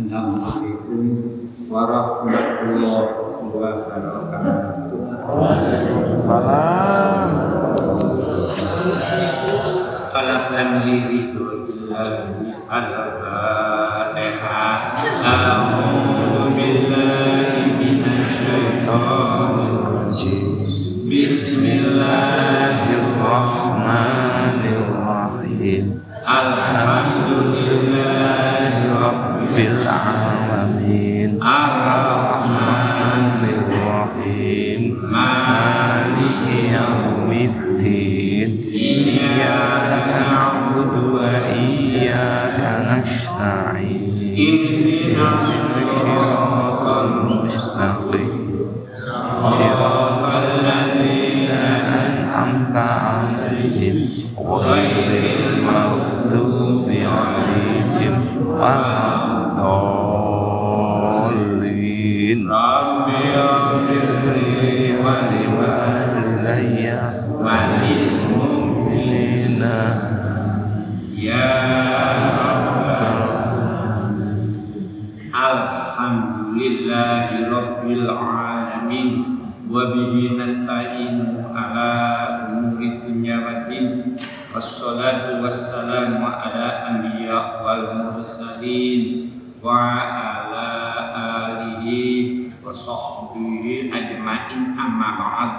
Assalamualaikum warahmatullahi wabarakatuh. Salam. Alhamdulillahi al-Fatihah. Ajma'in amma ba'd.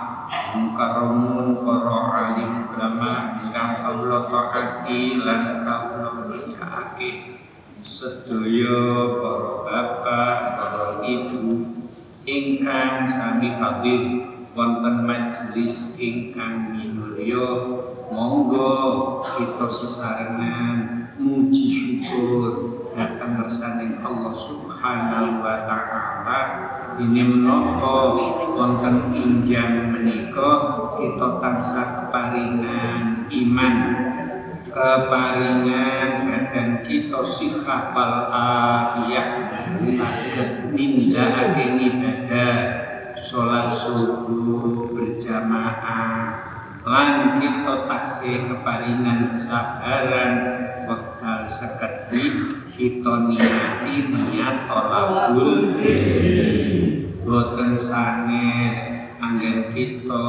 Mukarramun para alim ulama ingkang kawula taati lan kawula berkaake sedaya para bapak, para ibu ingkang sami hadir wonten majelis ingkang minulya. Monggo kita sesarengan muji syukur bersaning Allah Subhanahu wa taala ini menapa wonten injang menika kita tansah keparingan iman. Keparingan dan kita sifat wal afiyah saged nindakake ibadah salat subuh berjamaah. Lan kita taksih keparingan kesabaran wekdal sekedhi kita niati niat tolakul boten sanes anggen kita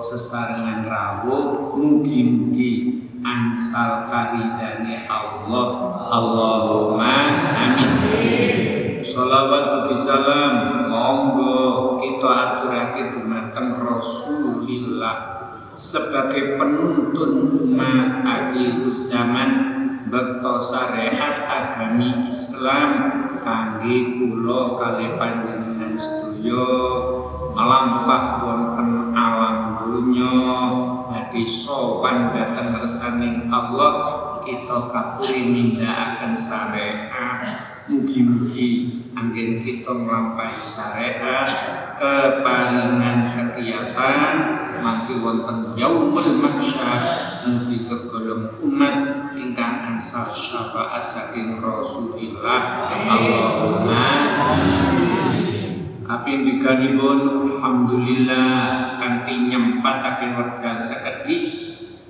sesarengan rawuh mugi-mugi ansal karidane Allah. Allahumma amin. Salawat ugi salam. Monggo kita aturake dumateng Rasulillah. Sebagai penuntun umat akhir zaman bekto syariat agami Islam kangge kula kali panjenengan sedaya melampah wonten alam dunya dadi sowan dhateng ngersaning Allah kita kapuri nindakaken syariat mugi-mugi anggen kita nglampahi syariat keparingan kegiatan mangke wonten yaumul mahsyar mugi kegolong umat ansal syafaat saking Rasulillah Allahumma Api bikanipun Alhamdulillah kanthi nyempataken wekdal sekedhi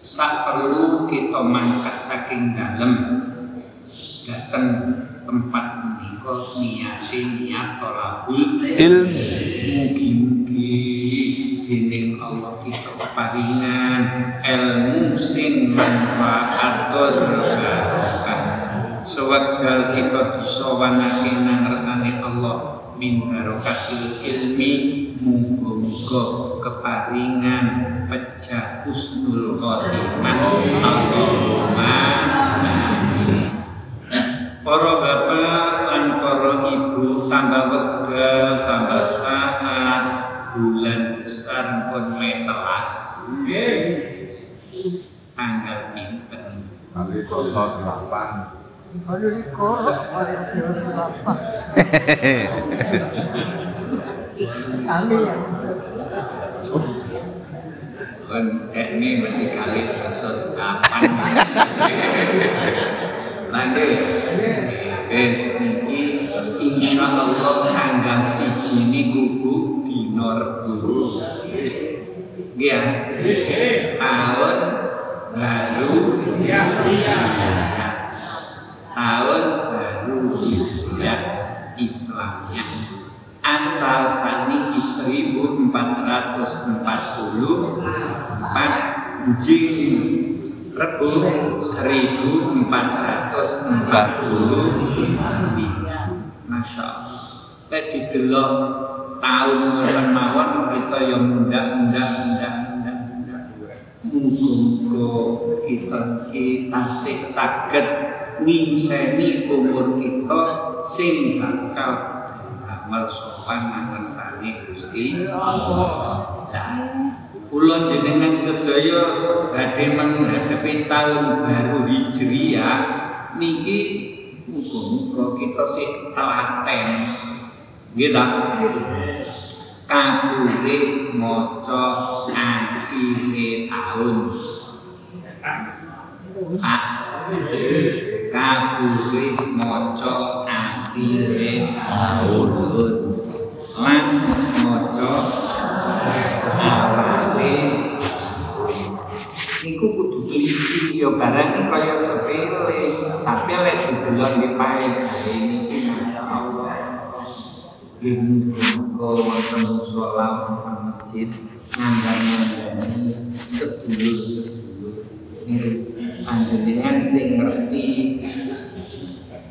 sak perlu kita mangkat saking dalem. Dateng tempat menika niate niat tolakul ilmu. Mugi-mugi dening Allah kita keparingan ilmu sing manfaatur barokah sewekdal kita disowanake nang ngersane Allah min barokatil ilmi muga-muga keparingan pecah husnul khotimah. Allahumma Para bapak lan para ibu tambah wekdal tambah saat bulan besar pun metelas tanggal pinten? Kali kosong delapan Di di? Kami ya. kan ini masih kali insya Allah tanggal siji niku dina Rebo nggih ya tahun baru ya tahun baru Hijriah Islamnya asal saniki 1444 jing Rebu 1440 Masya Allah Lek didelok tahun ngoten mawon kita yang muda-muda muda-muda Muga-muga kita kita sing saged ngiseni umur kita sing bakal amal sopan nang ngersani Gusti Allah. Kula jenengan sedaya badhe menghadapi tahun baru Hijriah niki muga-muga kita sing telaten. Nggih ta? Kabure maca akhire tahun. Ah, kabure maca akhire tahun. Lan kudu teliti ya barang iki kaya sepele. Tapi lek didelok di paedahe niki Allah. Gini muga wonten wonten masjid ngandani sedulur-sedulur. Panjenengan sing ngerti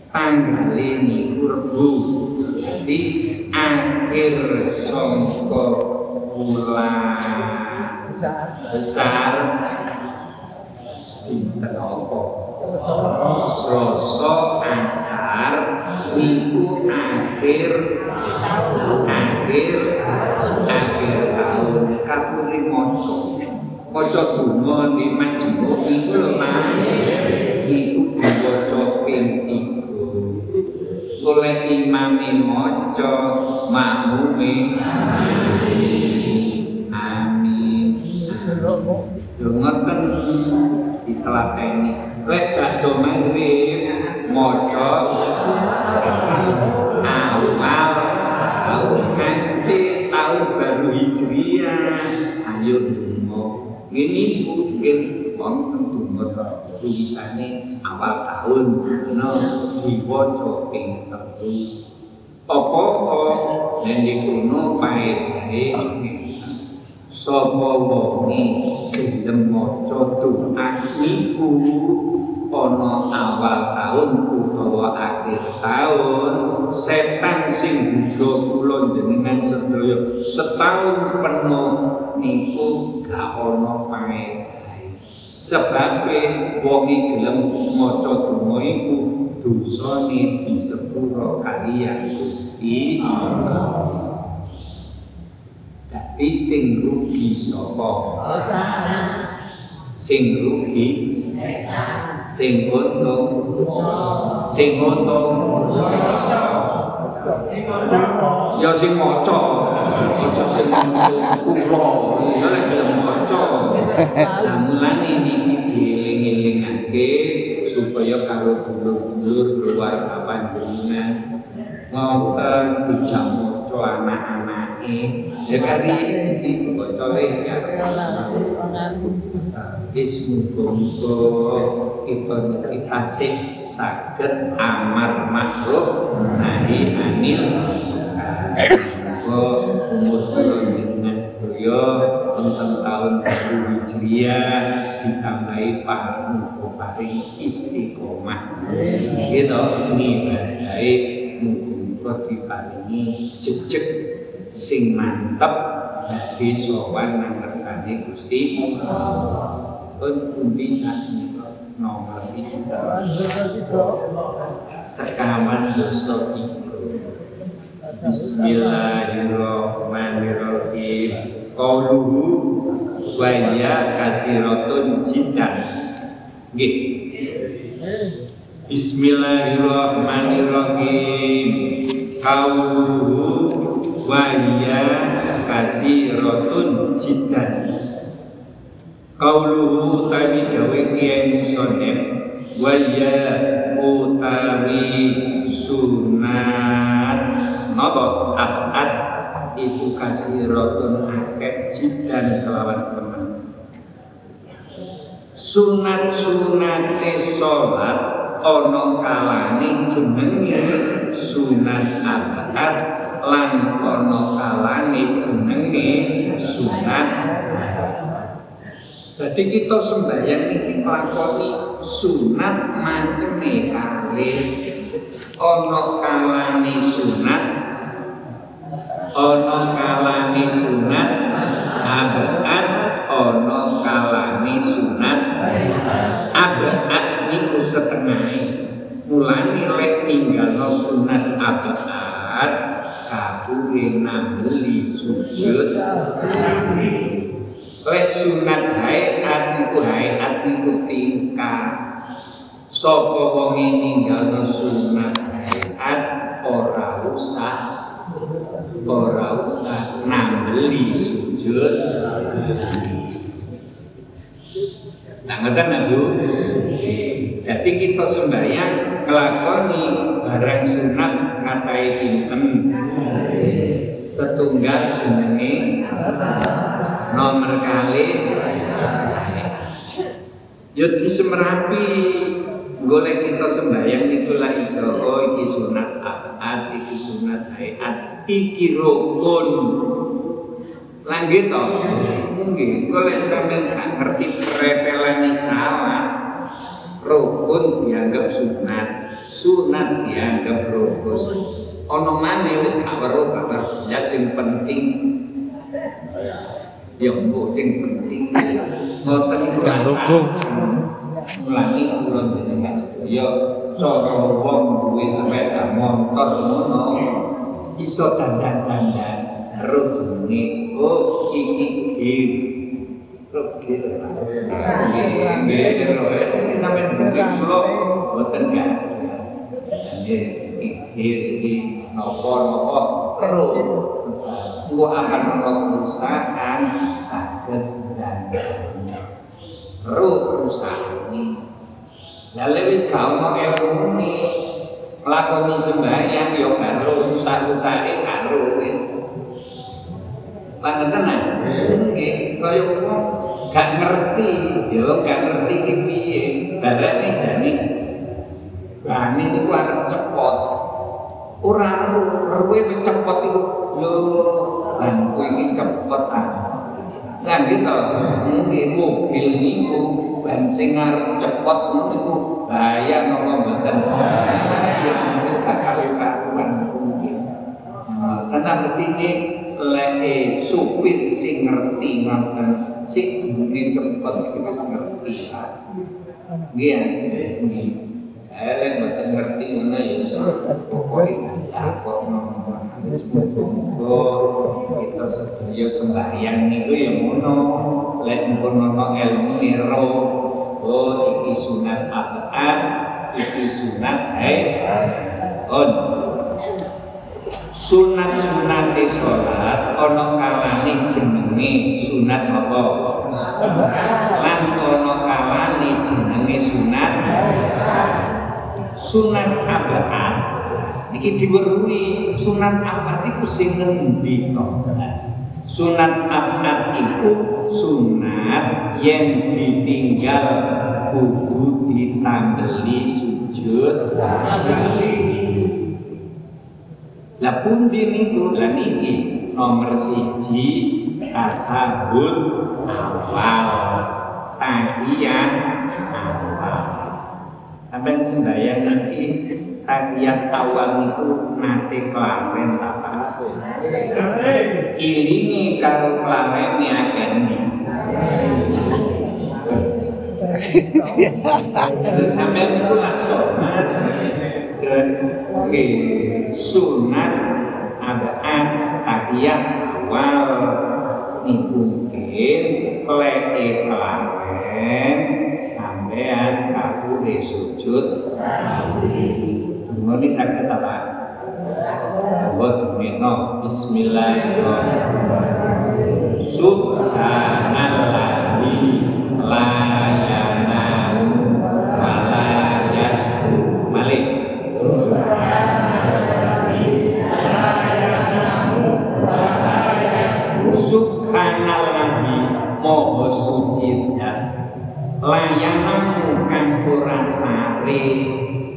tanggale niku Rebo. Jadi akhir sangka bulan besar pinten apa Selasa asar niku akhir akhir akhir tahun. Kapuri maca maca donga di majemuk niku lho niku diwaca ping 3 oleh imame maca makmume amin. Yo ngoten ditelateni lek badhe maghrib maca awal tahun nganti tahun baru hijriah. Ayo donga ngene iku mungkin wonten donga tulisane awal tahun. No diwaca ping telu apa-apa yen dikono paedahe sapa wonge gelem maca doa niku ana awal tahun utawa akhir tahun setan sing nggodha kula jenengan sedaya setahun penuh niku gak ana paedahe sebabe wonge gelem maca donga iku dosane disepuro kaliyan Gusti Allah Dadi sing rugi sapa? Sing rugi? Sing untung? Sing untung? Ya sing maca. Sing kula ya lek gelem maca. Mulane niki dieling-elingake supaya karo dulur-dulur keluarga panjenengan ngoten dijak maca anak-anake ya kali iki bocore ya. Wis muga-muga kita niki saged amar makruf nahi anil. Muga umur kula dengan sedaya wonten taun baru Hijriah ditambahi paring paring istiqomah. Gitu ngibadahe muga-muga diparingi jejeg sing mantep dadi sowan nang kersane Gusti Allah. Pun pundi sakmenika nomor itu sekawan dosa Bismillahirrahmanirrahim. Qauluhu wa ya kasiratun jiddan Nggih. Bismillahirrahmanirrahim Qauluhu wa ya kasiratun jiddan Qauluhu tadi dawe kiai musonef wa ya utawi sunat. Apa abad itu kasih rotun akeh jidan kelawan teman. Sunat sunate sholat ono kalane jenenge sunat abad lan ana kalane jenenge sunat jadi kita sembahyang ini melakoni sunat maceme kali. Ana kalane sunat ana kalane sunat abad ana kalane sunat abad niku setengahe mulane lek ninggalno sunat abad kabure nambeli sujud. Lek sunat hayat niku hayat niku tingkah. Sapa wong ninggalno sunat hayat ora usah ora usah nambeli sujud. Nah, ngoten Bu. Jadi kita sembahyang ngelakoni barang sunat ngatai pinten. Setunggal jenenge nomor kali. Ya disemerapi golek kita sembahyang itulah iso oh iki sunat abad iki sunat hayat iki rukun. Langgit toh, mungkin sampai nggak ngerti pretelani salah, rukun dianggap sunat, sunat dianggap rukun. Ono mana wis gak weruh kabar, ya sing penting. Ya mbok sing penting. Ngoten iku rasa. Mulane kula jenengan sedaya cara wong duwe sepeda motor ngono iso dandan-dandan Ruf ini, oh iki gil Ruf gil Gil, gil, ini sampai mungkin kalau Buatan gak Ini gil, ini nopo, nopo Ruf Gua akan dan ini Lalu Lakoni sembahyang yo karo rusak-rusake karo wis Pangen tenan. Nggih, kaya wong gak ngerti, ya gak ngerti ki piye. Barane jane bane niku arep cepot. Ora ruwe wis cepot iku lho lan kuwi iki cepot ah. Lah gitu, nggih mobil niku ban sing arep cepot niku bahaya napa mboten. Wis gak karuan mungkin. Tenang mesti ini leke supir sing ngerti ngoten sing duwe cepet iki wis ngerti. Nggih elek mboten ngerti ngono ya pokoke takok wis kita sedaya sembahyang niku ya ngono. Lek mumpun ana ilmu niro oh iki sunat abad iki sunat hayat on sunat-sunate salat ana kalane jenenge sunat apa? Lan ana kalane jenenge sunat? Sunat abad. Iki diweruhi sunat abad iku sing ngendi to? Sunat abad iku sunat yang ditinggal kudu ditambeli sujud. kali lah pundi niku lah niki nomor siji tasabut awal. Tahiyat awal. Sampai sembahyang niki tahiyat awal niku nate kelawen ta Pak. Ilingi karo kelawen akan sampai niku langsung nggih sunat abad tahiyat awal. Niku mungkin leke kelawen sampean kabure sujud. Ini sakit apa? Buat meno Bismillahirrahmanirrahim. Subhanalladzi la Layanamu kang ora sare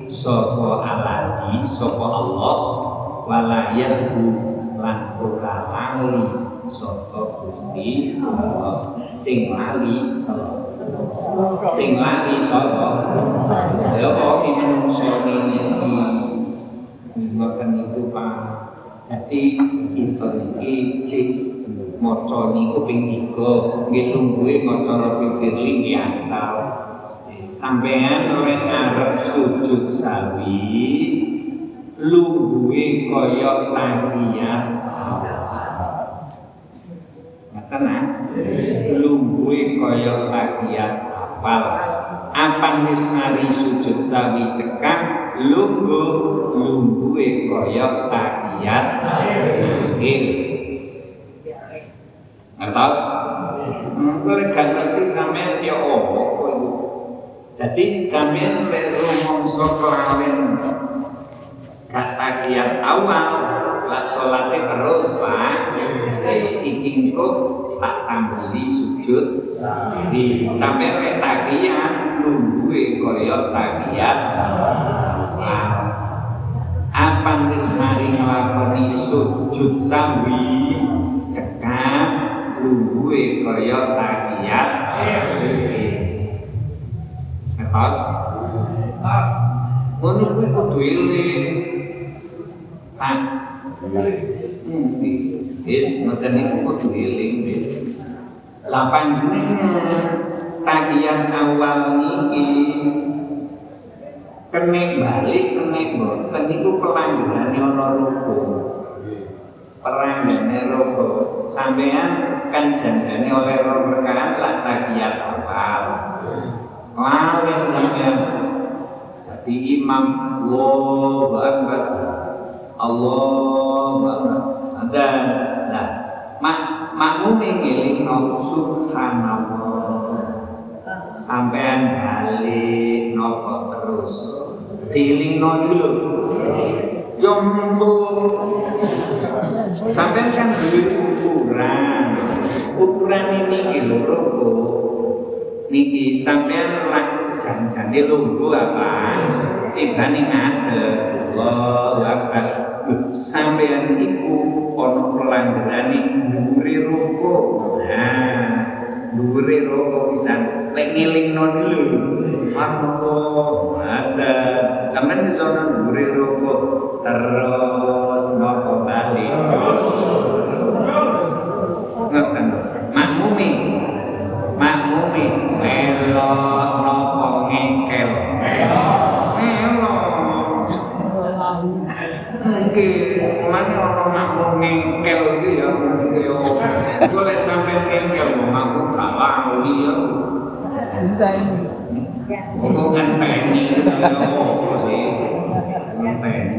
sapa alat lali sapa Allah wala yasbu lan lali sapa Gusti Allah. Sing lali sapa? Sing lali sapa? Ya kok iki ini iki ngoten itu Pak? Jadi kita niki cek maca niku ping 3 nggih lungguhe maca Rabbi Firli nggih asal sampean lek arep sujud sawi lungguhe kaya tahiyat Ngaten ah? Lungguhe kaya tahiyat apal. Apan wis mari sujud sawi cekak lungguh lungguhe kaya tahiyat akhir. Ngertos? Hmm, Kalau gak ngerti sampean ya opo kok. Jadi sampean lek rumangsa kelawen gak tahiyat awal lah sholatnya terus eh, iki engko tak tambali sujud. Di sampai lek tahiyat nungguhe kaya awal apa wis mari nglakoni sujud sawi cekak nungguhe kaya tahiyat Ngertos? Ngono kuwi kudu eling. Pak. Wis kudu eling wis. Awal niki kene balik kene boten niku pelanggaran ana ruko. Perangane ruko sampean kan janjane oleh rekan lah tagihan awal. Lalen sampean jadi imam. Allahu Akbar. Allahu Akbar. Ada nah mak makmum ngeling subhanallah. Sampean balik nopo terus. Diling dulu. Yo sampean kan duwe ukuran. Ukuran ini lho roko niki sampean lah janjane lungguh apa tibane ngadeg. Allahu Akbar. Sampean iku ana pelanggarane dhuwure roko nah dhuwure roko bisa lek ngelingno dulu Allah ada sampean iso dhuwure roko terus balik ngoten makmumi. Makmumi melok napa melok mungkin mana orang makmum ngengkel gitu ya yo boleh sampai ngengkel mau makmum kalah ya Entah ini. Untuk ngenteni gitu ya apa sih ngenteni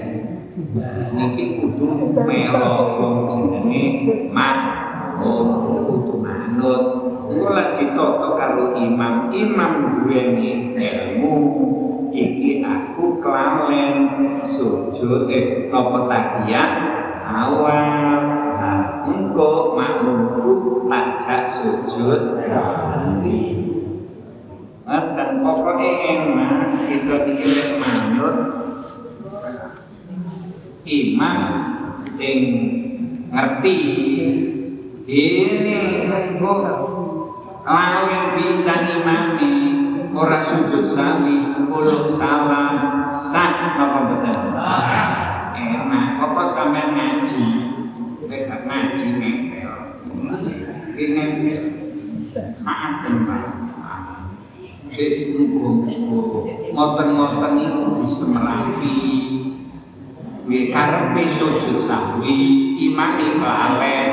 niki kudu melok wong jenenge makmum kudu manut. Iku ditata karo imam, imam duweni ilmu. Iki aku kelalen sujud eh apa tahiyat awal nah engko makmumku tajak sujud. Nanti dan pokoknya enak. Kita dikira manut imam sing ngerti ini engko kalau yang bisa imami ora sujud sawi sepuluh salam sah apa betul enak. Pokok sampai ngaji? Gak ngaji nempel. Ini nempel. Maaf Wis muga-muga ngoten-ngoten niku disemerapi Nggih karepe sahwi imame kelalen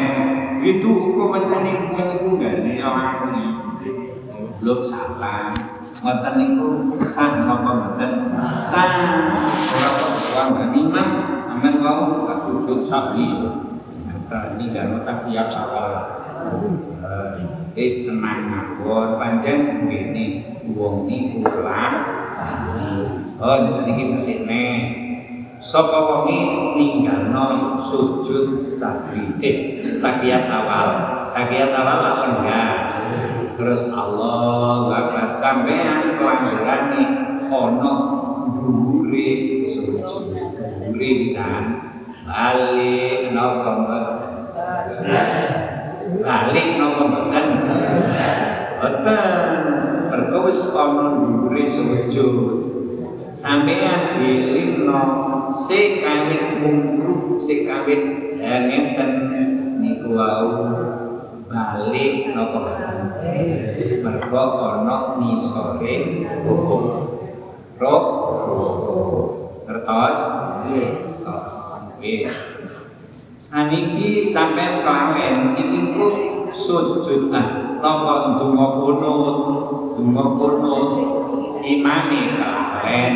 itu hukumane wong iku nggane orang belum salah. Ngoten niku sah napa mboten? Sah. Ora kok wong imam amen wau tak sujud sahwi. Ini kan takiyat awal Wis tenang mawon panjang ngene wong niku lah. Oh niki balikne sapa wonge ninggalno sujud sahwi eh takiyat awal takiyat awal langsung enggak terus Allah Akbar sampean pelanggaran nih ono dhuwure sujud Buri pisan. Balik napa? Balik napa mboten? Mboten. Mergo wis ana dhuwure sujud. Sampeyan dilingno sing kawit mungkruk sing kawit ya ngenten niku wau balik napa? Mergo ana nisore hukum. Roh Kertas? Nggih. Saniki sampean kelawen iki ku sujud ah napa ndonga kunut ndonga kunut imame kelawen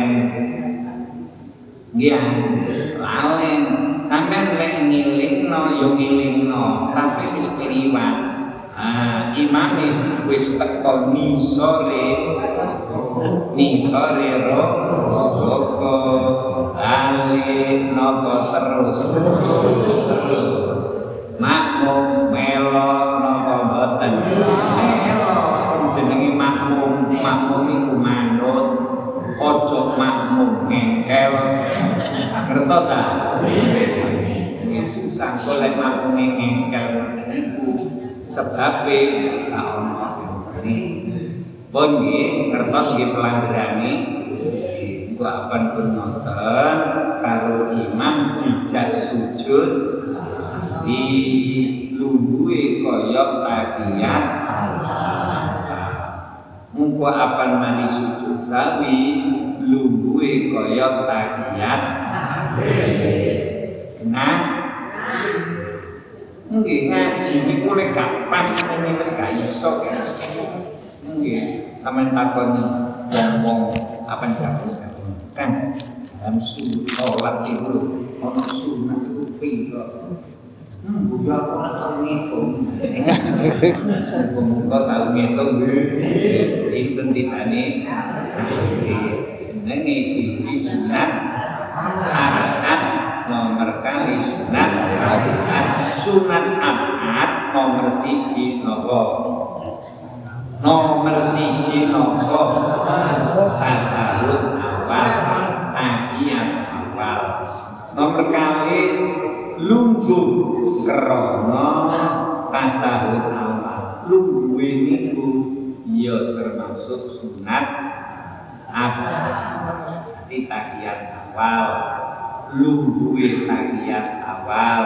Nggih, lalen sampean lek ngilingno yo ngilingno. Tapi wis kliwat. Ah, imame wis teko nisore nisore ro roko balik nopo terus? Terus. Makmum melo nopo boten melo jenenge makmum. Makmum iku manut. Ojo makmum ngengkel ngertos ah ini susah. Golek makmum ngengkel iku sebabe gak ono pun nggih ngertos nggih pelandrane iku apan pun nonton. Karo imam dijak sujud di lungguhe kaya tahiyat Muka apan mani sujud sawi lungguhe kaya tahiyat Nah Nggih ngaji niku gak pas ngene wis gak iso kan. Nggih, sampean takoni wong-wong apa gabung kan dalam sholat itu itu piro. Hmm, buya aku ora tau ngitung. Muga tau ngitung. Pinten ditane. Jenenge siji sunat Arat nomor kali sunat. Sunat abad nomor siji nopo? Nomor siji nopo? Tasawuf awal tahiyat awal. Nomor kali lungguh krono tasawuf awal. Lungguh ini ya termasuk sunat abad di tahiyat awal. Lungguhe tahiyat awal.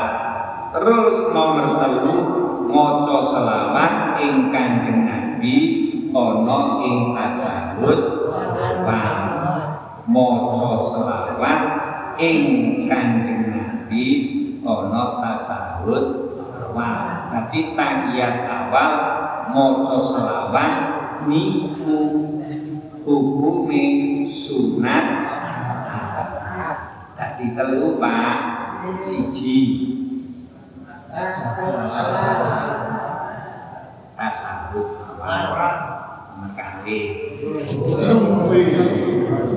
Terus nomor telu maca selawat ing Kanjeng Nabi ana ing tasawuf awal maca selawat ing Kanjeng Nabi ana tasawuf awal tapi tahiyat awal maca selawat niku hukume sunat Tadi telu Pak. Siji. Tasawuf awal nomor kali lungguhe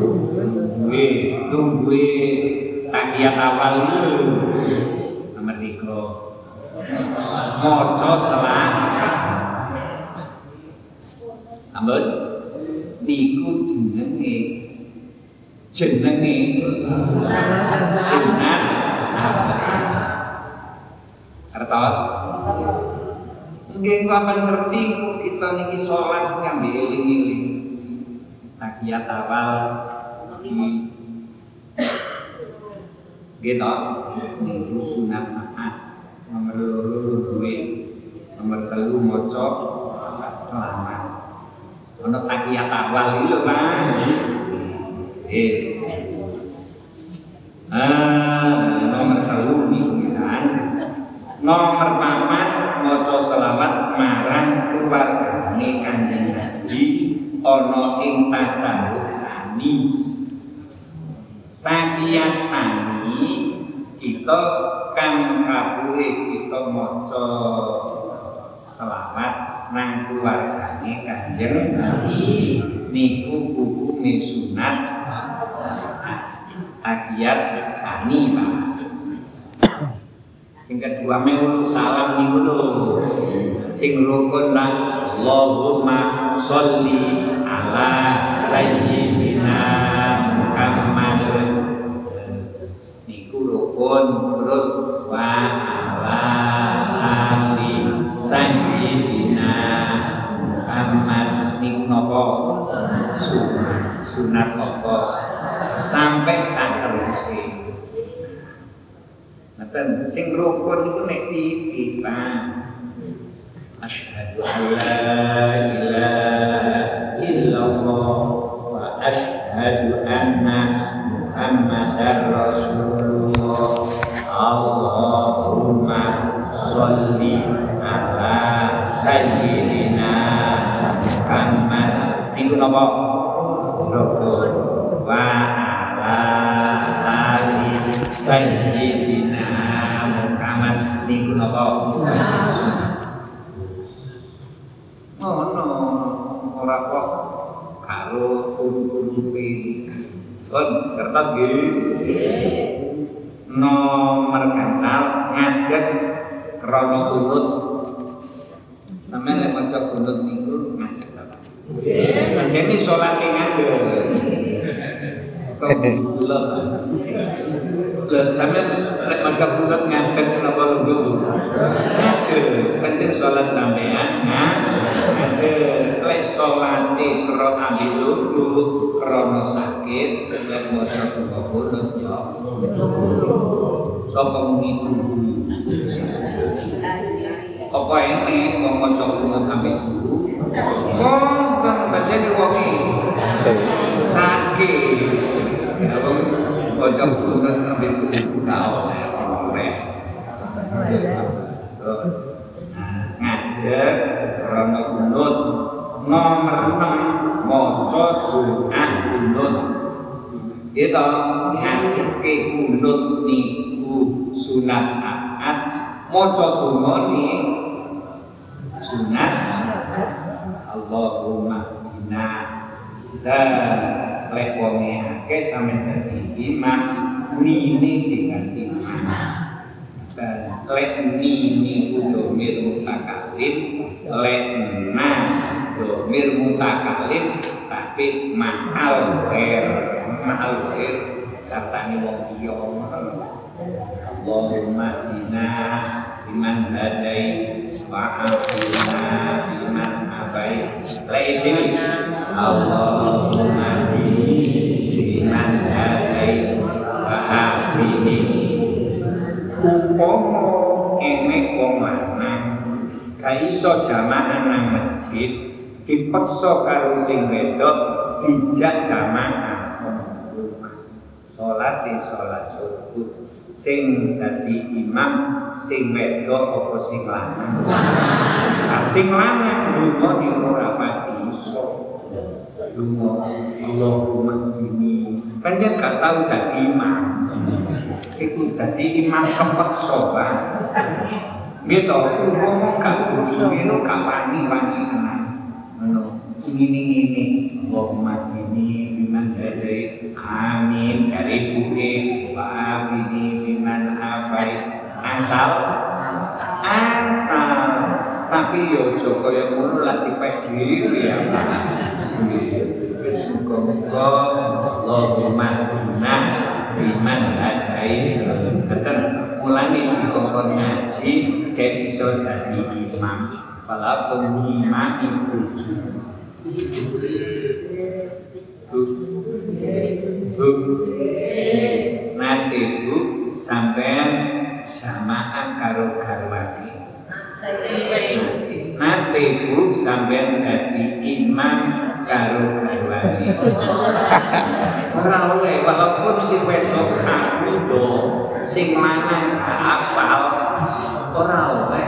lungguhe lungguhe tahiyat awal dulu nomor tiga maca selawat Ampun niku jenenge jenenge sunat kertas. Nggih sampean ngerti kita niki salat ngambil eling-eling. Tahiyat awal gitu niku sunat ahad. Nomor loro duwe. Nomor telu maca selamat. Ono tahiyat awal iki lho Pak Yes. Ah, nomor telu niku kan. Nomor papat maca selawat marang keluargane Kanjeng Nabi ana ing tasawuf sani. Tahiyat sani kita kan kabure kita maca selawat nang keluargane Kanjeng Nabi niku hukume sunat kiat sani pak. Sing kedua meulu salam niku lho. Sing rukun nang Allahumma sholli ala sayyidina Muhammad. Niku rukun terus wa ala ali sayyidina Muhammad. Niku napa sunat. Apa sing Ngeten sing rukun iku nek titipan. Asyhadu an la ilaha illallah wa asyhadu anna Muhammadar Rasulullah. Allahumma sholli ala sayyidina Muhammad. Niku napa? Sayyidina Muhammad niku napa? Oh no, ora kok karo kudu-kudu Kon kertas nggih. Nomor gansal ngadeg krana urut. Sampeyan lek maca urut niku ngadeg apa? Panjene salate ngadeg. Kok kula Lah sampeyan lek maca urut ngadeg napa lungguh Bu? Ngadeg. Sampeyan ngadeg. Lek salate krana ambil lungguh krana sakit lek maca urut ya. Sapa muni apa ini mau maca urut ambil guru? Wonten panjen wong sakit. Kalau maca urut ambil guru kau oleh. Ngadeg krana kunut nomor 6 maca doa kunut. Itu ngadege kunut niku sunat aat maca donga ni sunat Allahumma bina dan lek wonge akeh sampe dadi imam nini diganti mana dan lek nini domir mutakalim lek na domir mutakalim tapi mahal ghair mahal ghair sartane wong liya Allahumma bina biman hadai wa afina biman abai. Lain Allahumma biman hadai wa afini upomo enek wong kaiso jamaah nang masjid dipeksa karo sing wedok dijak jamaah salat di salat subuh sing dadi imam sing wedok apa sing lanang? Nah, sing lanang lunga ning ora pati iso. Lunga Allahumma ini kan dia gak tahu dadi imam. Itu dadi imam kepeksa gitu umpama gak bojone no gak wani-wani tenan ngono ngene-ngene Allahumma ini biman dari amin dari buke wa afini biman afai asal asal tapi yo aja kaya ngono lah dipek dhewe ya wis muga-muga Allahumma bina biman hadai teten mulane dikongkon ngaji kayak iso dadi imam walaupun imam itu nanti bu sampean jamaah karo garwani. Nanti bu sampean dadi imam karo garwani. Ora oleh walaupun si wedok kabudo sing lanang apal ora oleh.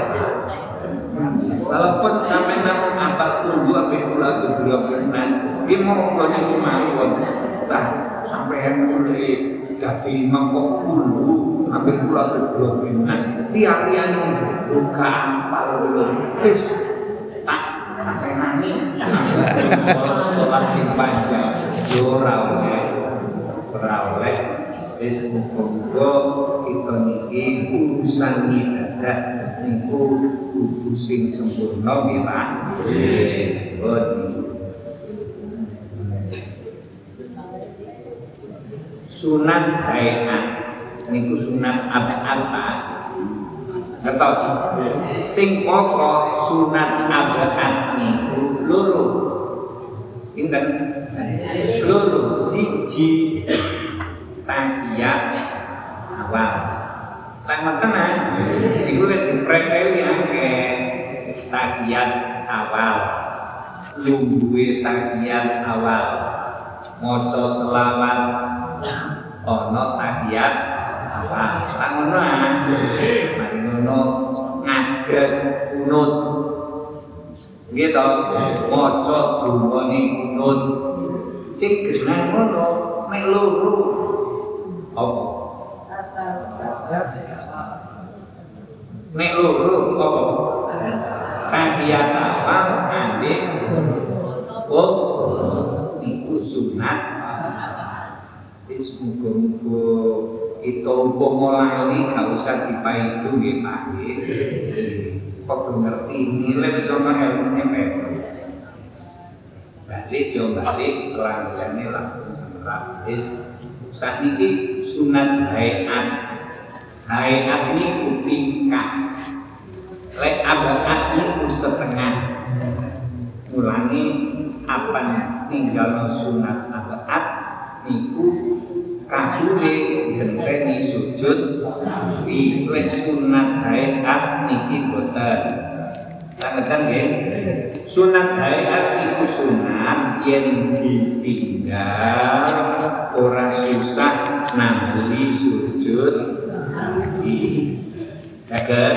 Walaupun sampai namun apal tunggu apa pula kedua belas, dia mau kau itu mawon. Lah sampai yang mulai jadi mangkok dulu sampai pula kedua belas, tiap-tiap buka apal dulu. Terus tak nangis. Sholat yang panjang, oleh, ora oleh. Wis muga kita niki urusan ibadah niku kudu sing sempurna nggih Pak. Wis Sunat baiat niku sunat apa-apa. Ngertos? Sing pokok sunat abaat niku loro. Pinten? Loro siji tahiyat Sangat tenang. Diprepel akeh tahiyat awal. Lungguhe tahiyat awal. Maca selawat ana tahiyat awal. Lah ngono ah. Mari ngono ngadeg kunut. Nggih to, maca dungane kunut. Sing genah ngono mek loro. Apa? Nek loro apa? Tahiyat awal ambil Oh, niku sunat. Wis muga-muga kita umpama lali gak usah dipaidu nggih Pak nggih. Kok ngerti nilai sama ilmunya Pak. Balik yo balik pelanggannya langsung semerap. Wis sakniki sunat hayat hayat niku pingkat lek abaat niku setengah mulangi apa tinggal sunat abaat niku kabule genteni sujud di lek sunat hayat niki boten. Sangetan nggih. Sunat hayat iku sunat yen ditinggal ora susah nambeli sujud lagi. Saged?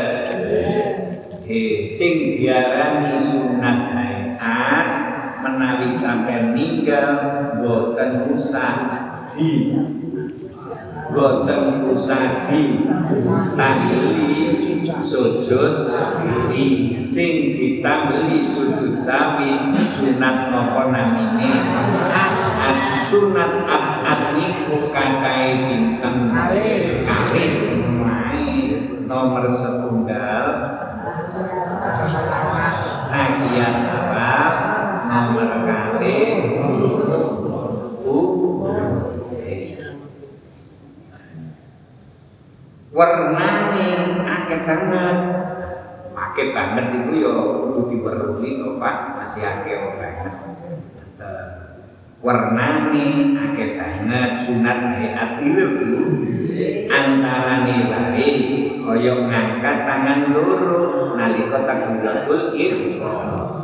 Eh, sing diarani sunat hayat menawi sampai ninggal boten usah di boten usah di tahlili sujud di sing ditambeli sujud sawi sunat napa namine? Sunat abad niku kakai pinten kalih nomor setunggal. Tahiyat awal. Nomor kalih u. Warnane akeh banget. Akeh banget itu ya kudu diweruhi Pak masih akeh banget warnane akeh banget sunat hayat itu antarane wae kaya ngangkat tangan loro nalika takbiratul ihram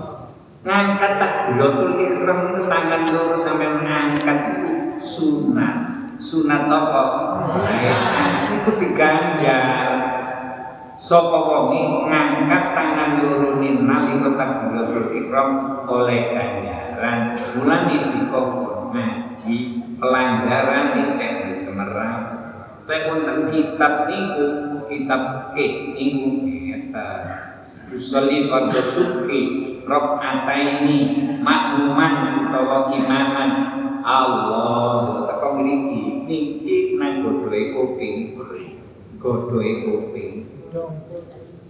ngangkat takbiratul ihram tangan loro sampai mengangkat. Itu sunat. Sunat apa? Itu diganjar. Sapa wonge ngangkat tangan loro nalika takbiratul ihram oleh ganjaran mulane dikongkon ngaji pelanggaran cek di Semarang. Lek wonten kitab niku kitab ke niku Usolli pada syukri Rok'ataini makmuman utawa imaman. Allah teko mriki niki nang godhoe kuping. Godhoe kuping.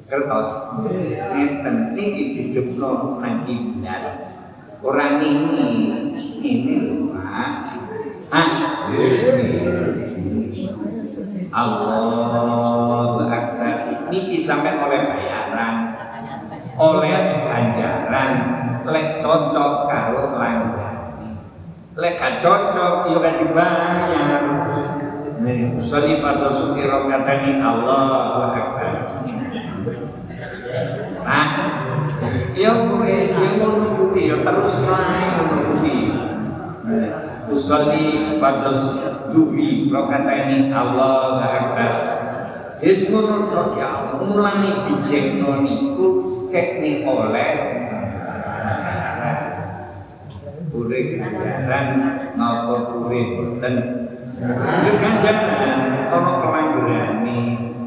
Kertas ngeten iki didepno nang kiblat ora ini ini Pak ah Allah Akbar. Niki sampai oleh bayaran oleh ganjaran. Lek cocok karo langgan lek gak cocok yo kan dibayar. Nih usali pada suki rokatani Allah Akbar. Nah yo ngono yo terus naik kuwi usali pada dubi rokatani Allah Akbar. Wis ngono tok ya, mulane dijekno niku cek ni oleh. Pure ganjaran napa pure boten. Ya ganjaran ana pelanggarane.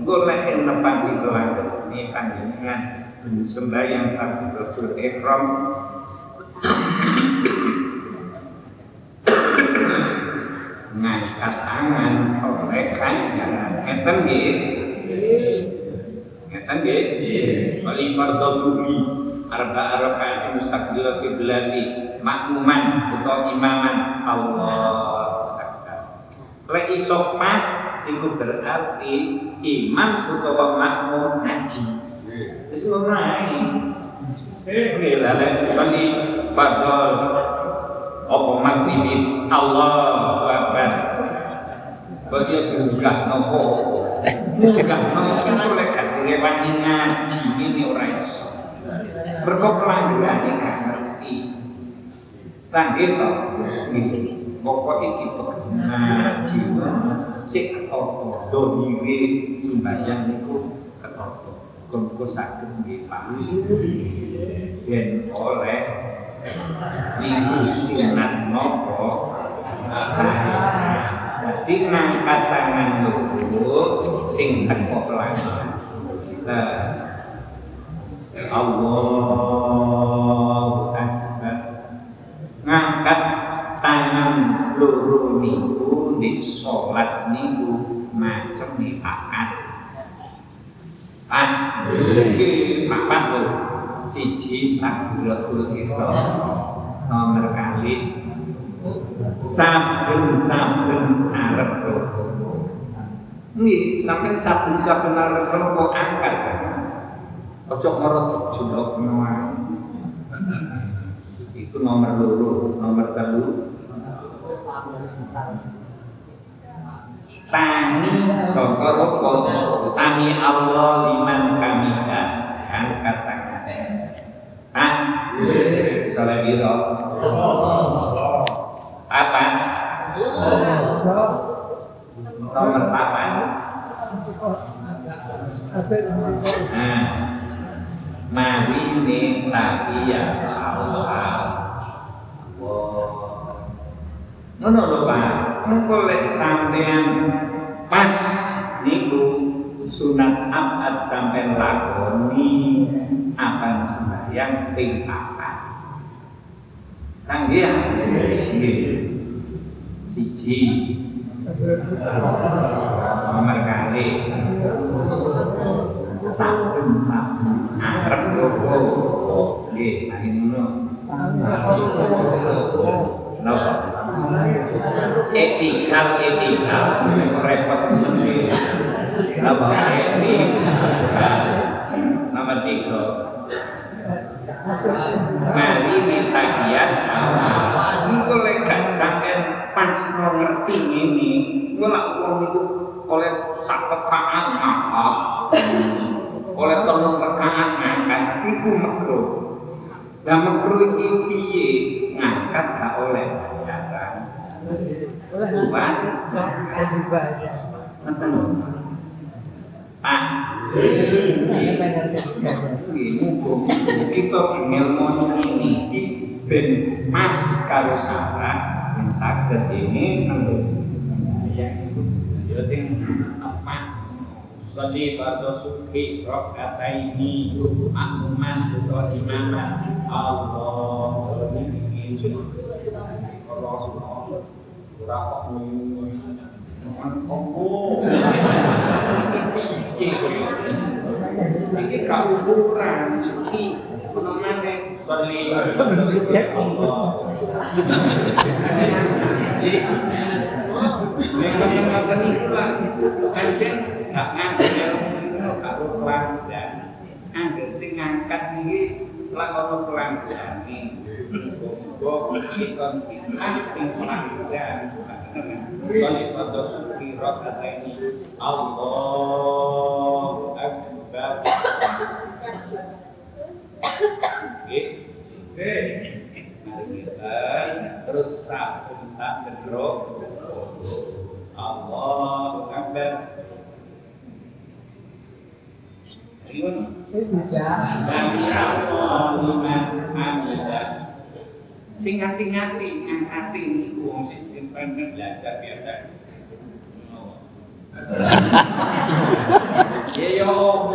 Golek nepati pelanggaran ini panjenengan. Sembahyang takbiratul ihram ngangkat tangan oleh ganjaran. Ngeten nggih. Ngeten nggih. Soli fardhu duhi arba arakaat mustaqbil qiblati makmuman utawa imaman Allah. Lek iso pas iku berarti imam utawa makmum ngaji. Wis ngono ae. Lah lek soli fardhu apa maghribin Allahu Akbar. Bagi buka nopo Enggak mungkin oleh gak direwani ngaji ini ora iso. Mergo pelanggarane gak ngerti. Tangge to. Gitu. Pokok iki ngaji sik ketata domire sumbayang niku ketata. Kok saged nggih Pak. Ben oleh niku sunat nopo Jadi ngangkat tangan dulu sing teko pelan. Allahu Akbar. Ngangkat tangan loro niku di salat niku macam di pakat. Pan, papat lho. Siji takbiratul ihram. Nomor kali saben-saben arep. Nggih, sampeyan saben-saben arep roko angkat. Ojo moro dijuluk wae. Iku nomor loro, nomor telu. Tani saka roko sami Allah liman hamidah angkat tangan. Ah, salah biro. Apa? Nomor papan. Nah, mari nih tapi ya Allah. Ngono lho Pak, engko lek sampean pas niku sunat abad sampean lakoni akan sembahyang ping papat. Kang nggih. Nggih. Siji. Nomor kali. Saben saben arep loro. Nggih, akhir ngono. Napa? Etikal etikal repot sendiri. Napa? Nomor tiga. Mari minta kiat Engko lek gak sampean pas ngerti ngene, engko lak wong iku oleh sak rakaat ngangkat. Oleh telung rakaat ngangkat iku makro. Lah makro iki piye? Ngangkat gak oleh bayaran. Puas. Ngeten. Pak. Ilmu kita ilmu ini di ben mas karo saged ini tentu ya ya sing apa Sali pada suki rokaataini Makmuman atau imaman Allah ini Allah Berapa nguyung Oh, ini kau ukuran Nek ngoten niku lah pancen gak ngandel karo pelanggan. Angger sing ngangkat iki lak ono pelanggan Muga kita asing ini. Allah Akbar Oke kita terus sabun sabun roh Allah Akbar Sami Allah liman hamidah Sing ngati-ngati ngangkati niku wong sing pengen belajar biasa. Ya ya opo.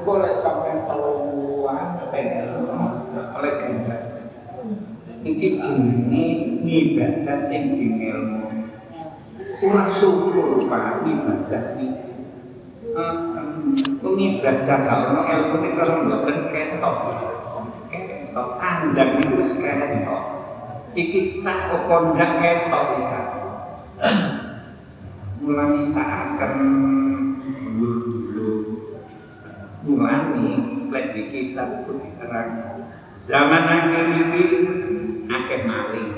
Boleh sampai oleh ganjar. Iki jenenge ibadah sing ilmu. Ora syukur Pak ibadah iki. Wong ibadah ono ilmu iki kalau mboten ketok. Ketok kandang itu wis ketok. Iki sak apa ndak ketok bisa. Mulai seakan dulu-dulu mulai lek di kitab itu diterang zaman akhir ini akeh maling.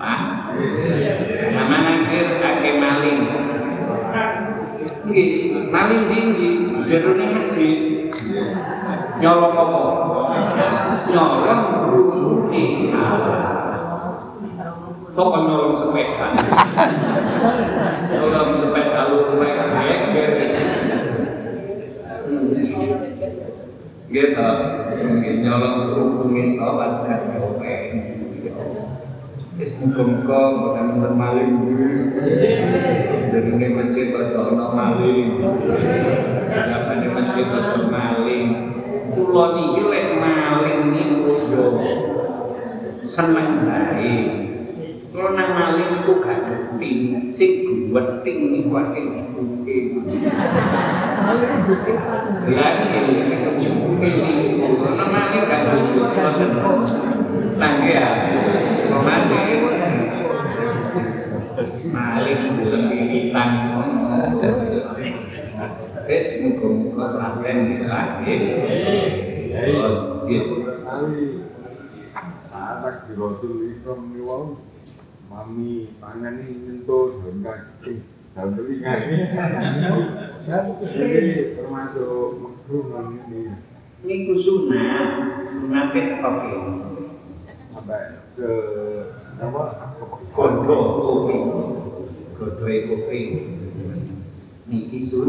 Pak zaman akhir akeh maling. Maling tinggi jerone masjid. Nyolong apa? Nyolong rumune salah. Sopo nyolong sepeda nyolong sepeda lu kayak gitu. Mungkin nyolong hubungi sholat kan muga-muga bermaling dari ini masjid aja ono maling. Ini masjid aja maling. Kula niki lek maling niku yo seneng bae. Kalau nang maling iku gak geting sing guweting niku akeh dibuke Lagi ini kecuali ini, karena maling gak bosan. Tangga ya, maling, maling belum dilitan. Terus Oh, gitu. Di rotul ikram ni wau mami tangan ni nyentuh daun kaki daun telinga ini ini termasuk makruh kan ini Niku sunat, sunatnya teko sampai ke apa Kondo kopi, kondo kopi. Niki sun,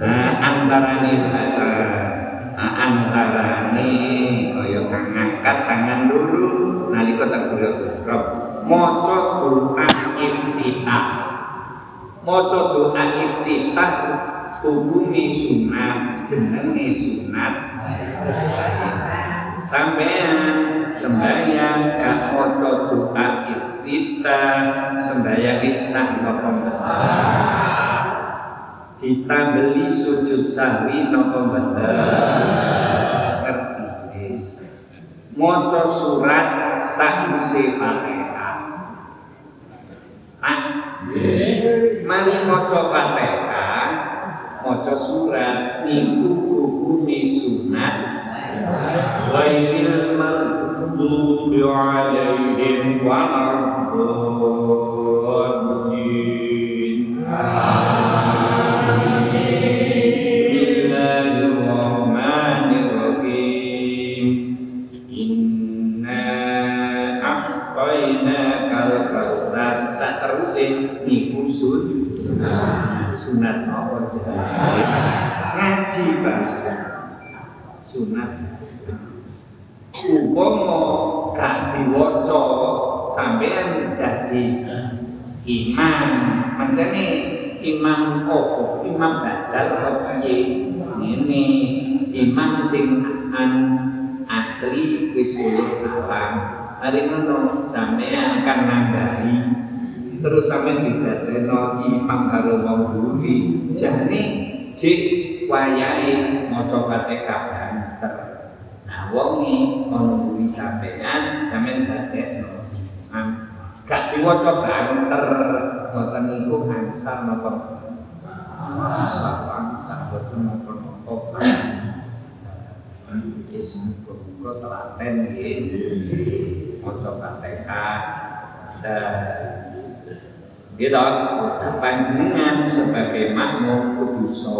Antara nih antara nih kaya ngangkat tangan dulu nalika takbiratul ihram maca doa iftitah. Maca doa iftitah hukume sunat jenenge sunat. Sampean sembahyang gak maca doa iftitah sembahyang isya napa kita beli sujud sahwi napa mboten ngerti wis surat sakwise Fatihah ah mari maca Fatihah maca surat niku hukume sunat. Ghairil maghdubi alaihim waladdallin sunat. Umpama gak diwaca sampean dadi imam. Makanya imam opo imam badal apa piye? Ini imam sing an asli wis salam hari ngono sampean kan nambahi terus sampean didadekno imam karo wong buri jane jek wayahe maca Fatihah banter nah wong iki ana buri sampean sampean dadekno Am- gak diwaca banter ngoten niku ansar napa ansar ansar boten napa-napa Yes, gitu, panjenengan sebagai makmum kudu iso.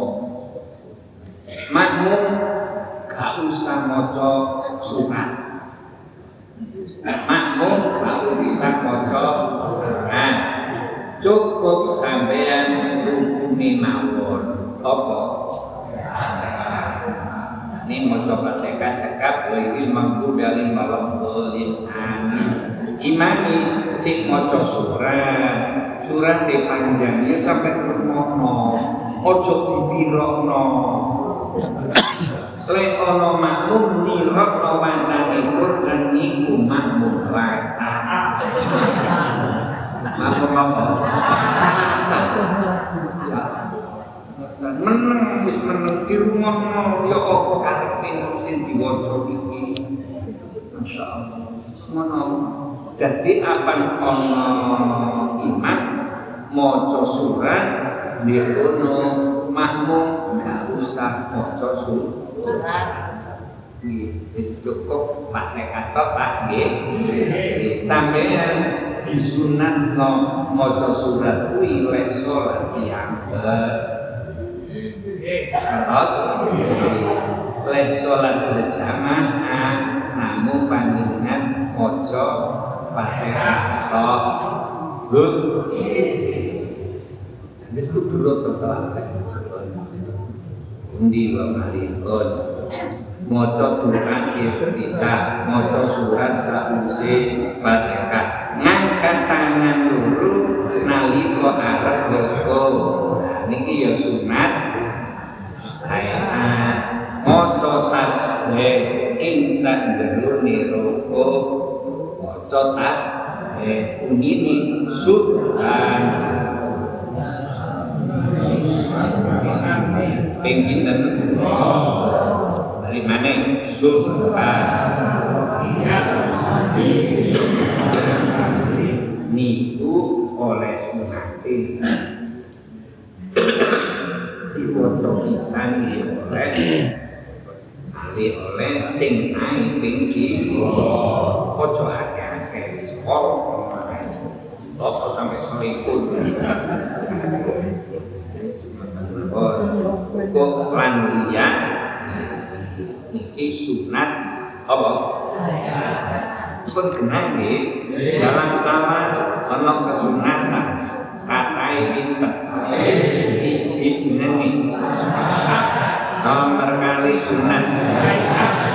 Makmum gak usah maca surat. Makmum gak usah maca Quran. Cukup sampean rukune mawon. Apa? ini maca Fatihah cekap wail maghdubi alaihim waladdallin amin imami sing maca surat surat di panjangnya sampai semono ojo dipirokno Lek ana makmum nirokno macane Quran niku makmum wae. Makmum apa? Dan meneng wis meneng. Dirungokno ya apa karepe sing diwaca iki? Masyaallah semono dadi apa ana imam maca surat dikono makmum gak usah maca surat wis cukup Fatihah tok Pak? Nggih. Sampeyan disunatno maca surat kuwi lek salat piyambak. Terus lek sholat berjamaah namun panjenengan mojo Fatihah tok. Lho. Wis kudu tetelaken. Endi wae malipun. Maca doa iftitah, maca surat sausé Fatihah. Ngangkat tangan nalika arep rukuk. Nah, niki ya sunat hayat maca tasbih ing sanjerone rukuk maca tasbih unine subhan ping pinten bali maneh subhan niku oleh sunate diwaca pisan oleh. Ali oleh sing sae ping ojo akeh-akeh. Wis ora sampai selingkuh kok lan liya iki sunat apa? Pun kenal nggih dalam sama ana kesunatan katai pinten siji jenenge nomor kali sunat.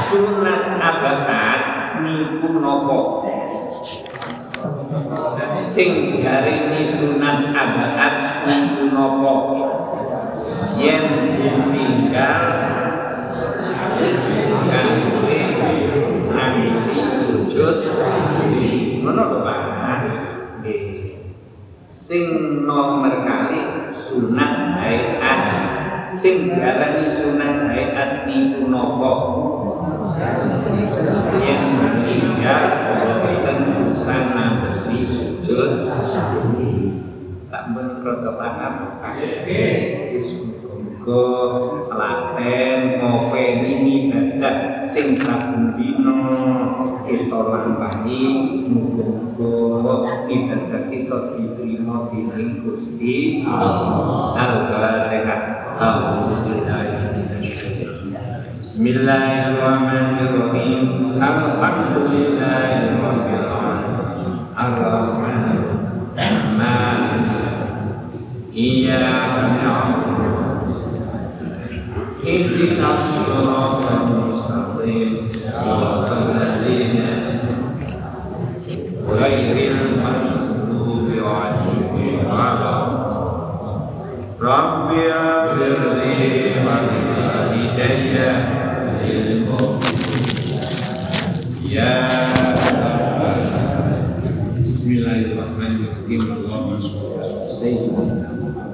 Sunat abadat niku nopo? Sing garini sunat abadat niku nopo yen ditinggal kangge nangini sujud ngono lho Pak? Sing nomor kali sunat hayat. Sing diarani sunat hayat niku napa? Yang meninggal boten busana beli sujud men rada paham wis muga telaten ngopeni ibadah sing saben dina. Kita lampahi muga-muga ibadah kita diterima dening Gusti Al-Fatihah. Bismillahirrahmanirrahim. Alhamdulillahirabbil alamin. Ar-Rahman إياك نعبد اهدنا الصراط المستقيم صراط الذين غير المغضوب عليهم ولا رب اغفر لي ولوالدي يا